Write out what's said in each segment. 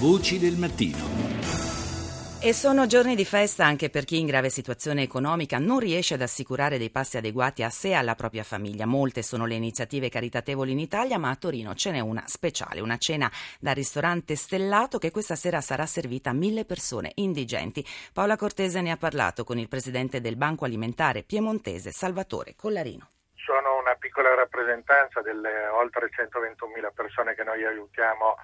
Voci del mattino. E sono giorni di festa anche per chi in grave situazione economica non riesce ad assicurare dei passi adeguati a sé e alla propria famiglia. Molte sono le iniziative caritatevoli in Italia, ma a Torino ce n'è una speciale, una cena da ristorante stellato che questa sera sarà servita a mille persone indigenti. Paola Cortese ne ha parlato con il presidente del Banco Alimentare Piemontese, Salvatore Collarino sono una piccola rappresentanza delle oltre 121.000 persone che noi aiutiamo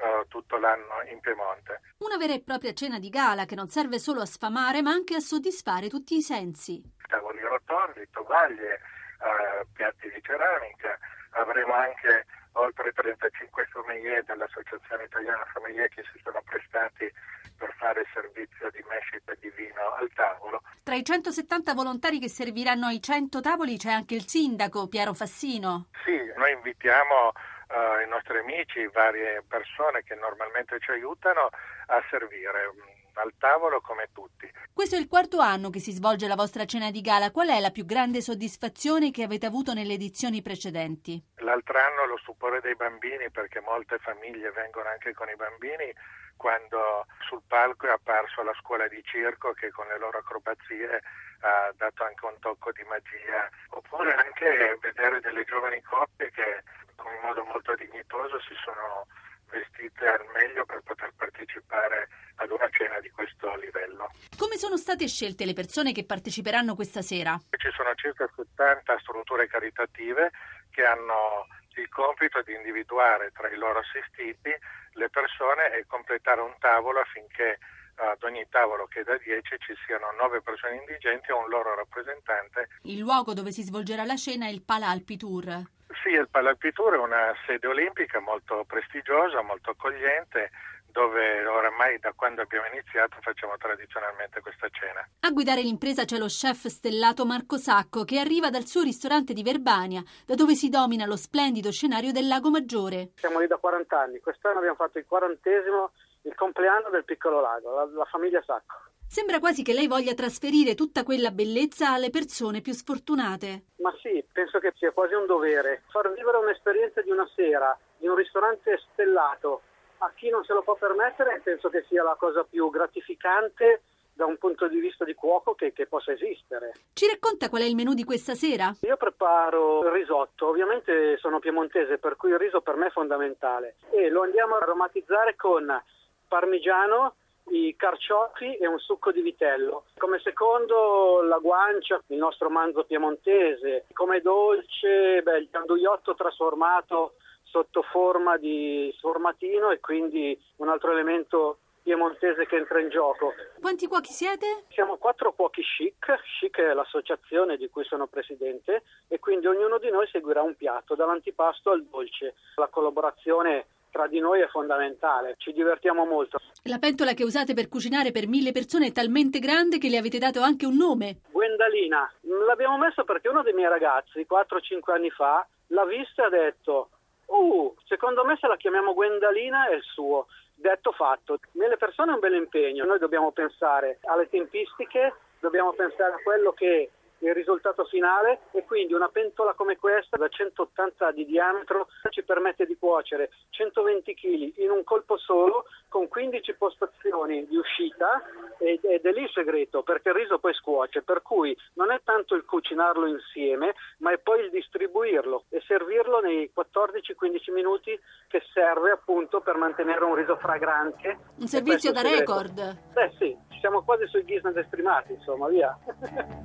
uh, tutto l'anno in Piemonte. Una vera e propria cena di gala che non serve solo a sfamare ma anche a soddisfare tutti i sensi. Tavoli rotondi, tovaglie, uh, piatti di ceramica, avremo anche oltre 35 sommelier dell'Associazione Italiana Sommelier che si sono prestati per fare servizio di mescita di vino al tavolo. Tra i 170 volontari che serviranno ai 100 tavoli c'è anche il sindaco Piero Fassino. Sì, noi invitiamo uh, i nostri amici, varie persone che normalmente ci aiutano a servire mm, al tavolo come tutti. Questo è il quarto anno che si svolge la vostra cena di gala. Qual è la più grande soddisfazione che avete avuto nelle edizioni precedenti? L'altro anno lo stupore dei bambini perché molte famiglie vengono anche con i bambini quando sul palco è apparso la scuola di circo che con le loro acrobazie ha dato anche un tocco di magia, oppure anche vedere delle giovani coppie che un modo molto dignitoso si sono vestite al meglio per poter partecipare ad una cena di questo livello. Come sono state scelte le persone che parteciperanno questa sera? Ci sono circa 70 strutture caritative che hanno il compito di individuare tra i loro assistiti le persone e completare un tavolo affinché ad ogni tavolo che da 10 ci siano 9 persone indigenti e un loro rappresentante. Il luogo dove si svolgerà la cena è il Pala Alpitour. Sì, il Palalpitur è una sede olimpica molto prestigiosa, molto accogliente, dove oramai da quando abbiamo iniziato facciamo tradizionalmente questa cena. A guidare l'impresa c'è lo chef stellato Marco Sacco che arriva dal suo ristorante di Verbania, da dove si domina lo splendido scenario del Lago Maggiore. Siamo lì da 40 anni, quest'anno abbiamo fatto il quarantesimo, il compleanno del piccolo lago, la, la famiglia Sacco. Sembra quasi che lei voglia trasferire tutta quella bellezza alle persone più sfortunate. Ma sì, penso che sia quasi un dovere. Far vivere un'esperienza di una sera, di un ristorante stellato, a chi non se lo può permettere, penso che sia la cosa più gratificante da un punto di vista di cuoco che, che, possa esistere. Ci racconta qual è il menù di questa sera? Io preparo il risotto, ovviamente sono piemontese per cui il riso per me è fondamentale e lo andiamo a aromatizzare con parmigiano, i carciofi e un succo di vitello. Come secondo la guancia, il nostro manzo piemontese. Come dolce, beh, il canduiotto trasformato sotto forma di sformatino e quindi un altro elemento piemontese che entra in gioco. Quanti cuochi siete? Siamo quattro cuochi chic, chic è l'associazione di cui sono presidente e quindi ognuno di noi seguirà un piatto, dall'antipasto al dolce. La collaborazione tra di noi è fondamentale, ci divertiamo molto. La pentola che usate per cucinare per mille persone è talmente grande che le avete dato anche un nome. Gwendalina, l'abbiamo messo perché uno dei miei ragazzi, 4-5 anni fa, l'ha vista e ha detto Uh, secondo me se la chiamiamo Gwendalina è il suo. Detto fatto, mille persone è un bel impegno, noi dobbiamo pensare alle tempistiche, dobbiamo pensare a quello che il risultato finale e quindi una pentola come questa da 180 di diametro ci permette di cuocere 120 kg in un colpo solo con 15 postazioni di uscita ed, ed è lì il segreto perché il riso poi scuoce per cui non è tanto il cucinarlo insieme ma è poi il distribuirlo e servirlo nei 14-15 minuti che serve appunto per mantenere un riso fragrante. Un servizio da record? Eh sì siamo quasi sui business esprimati insomma via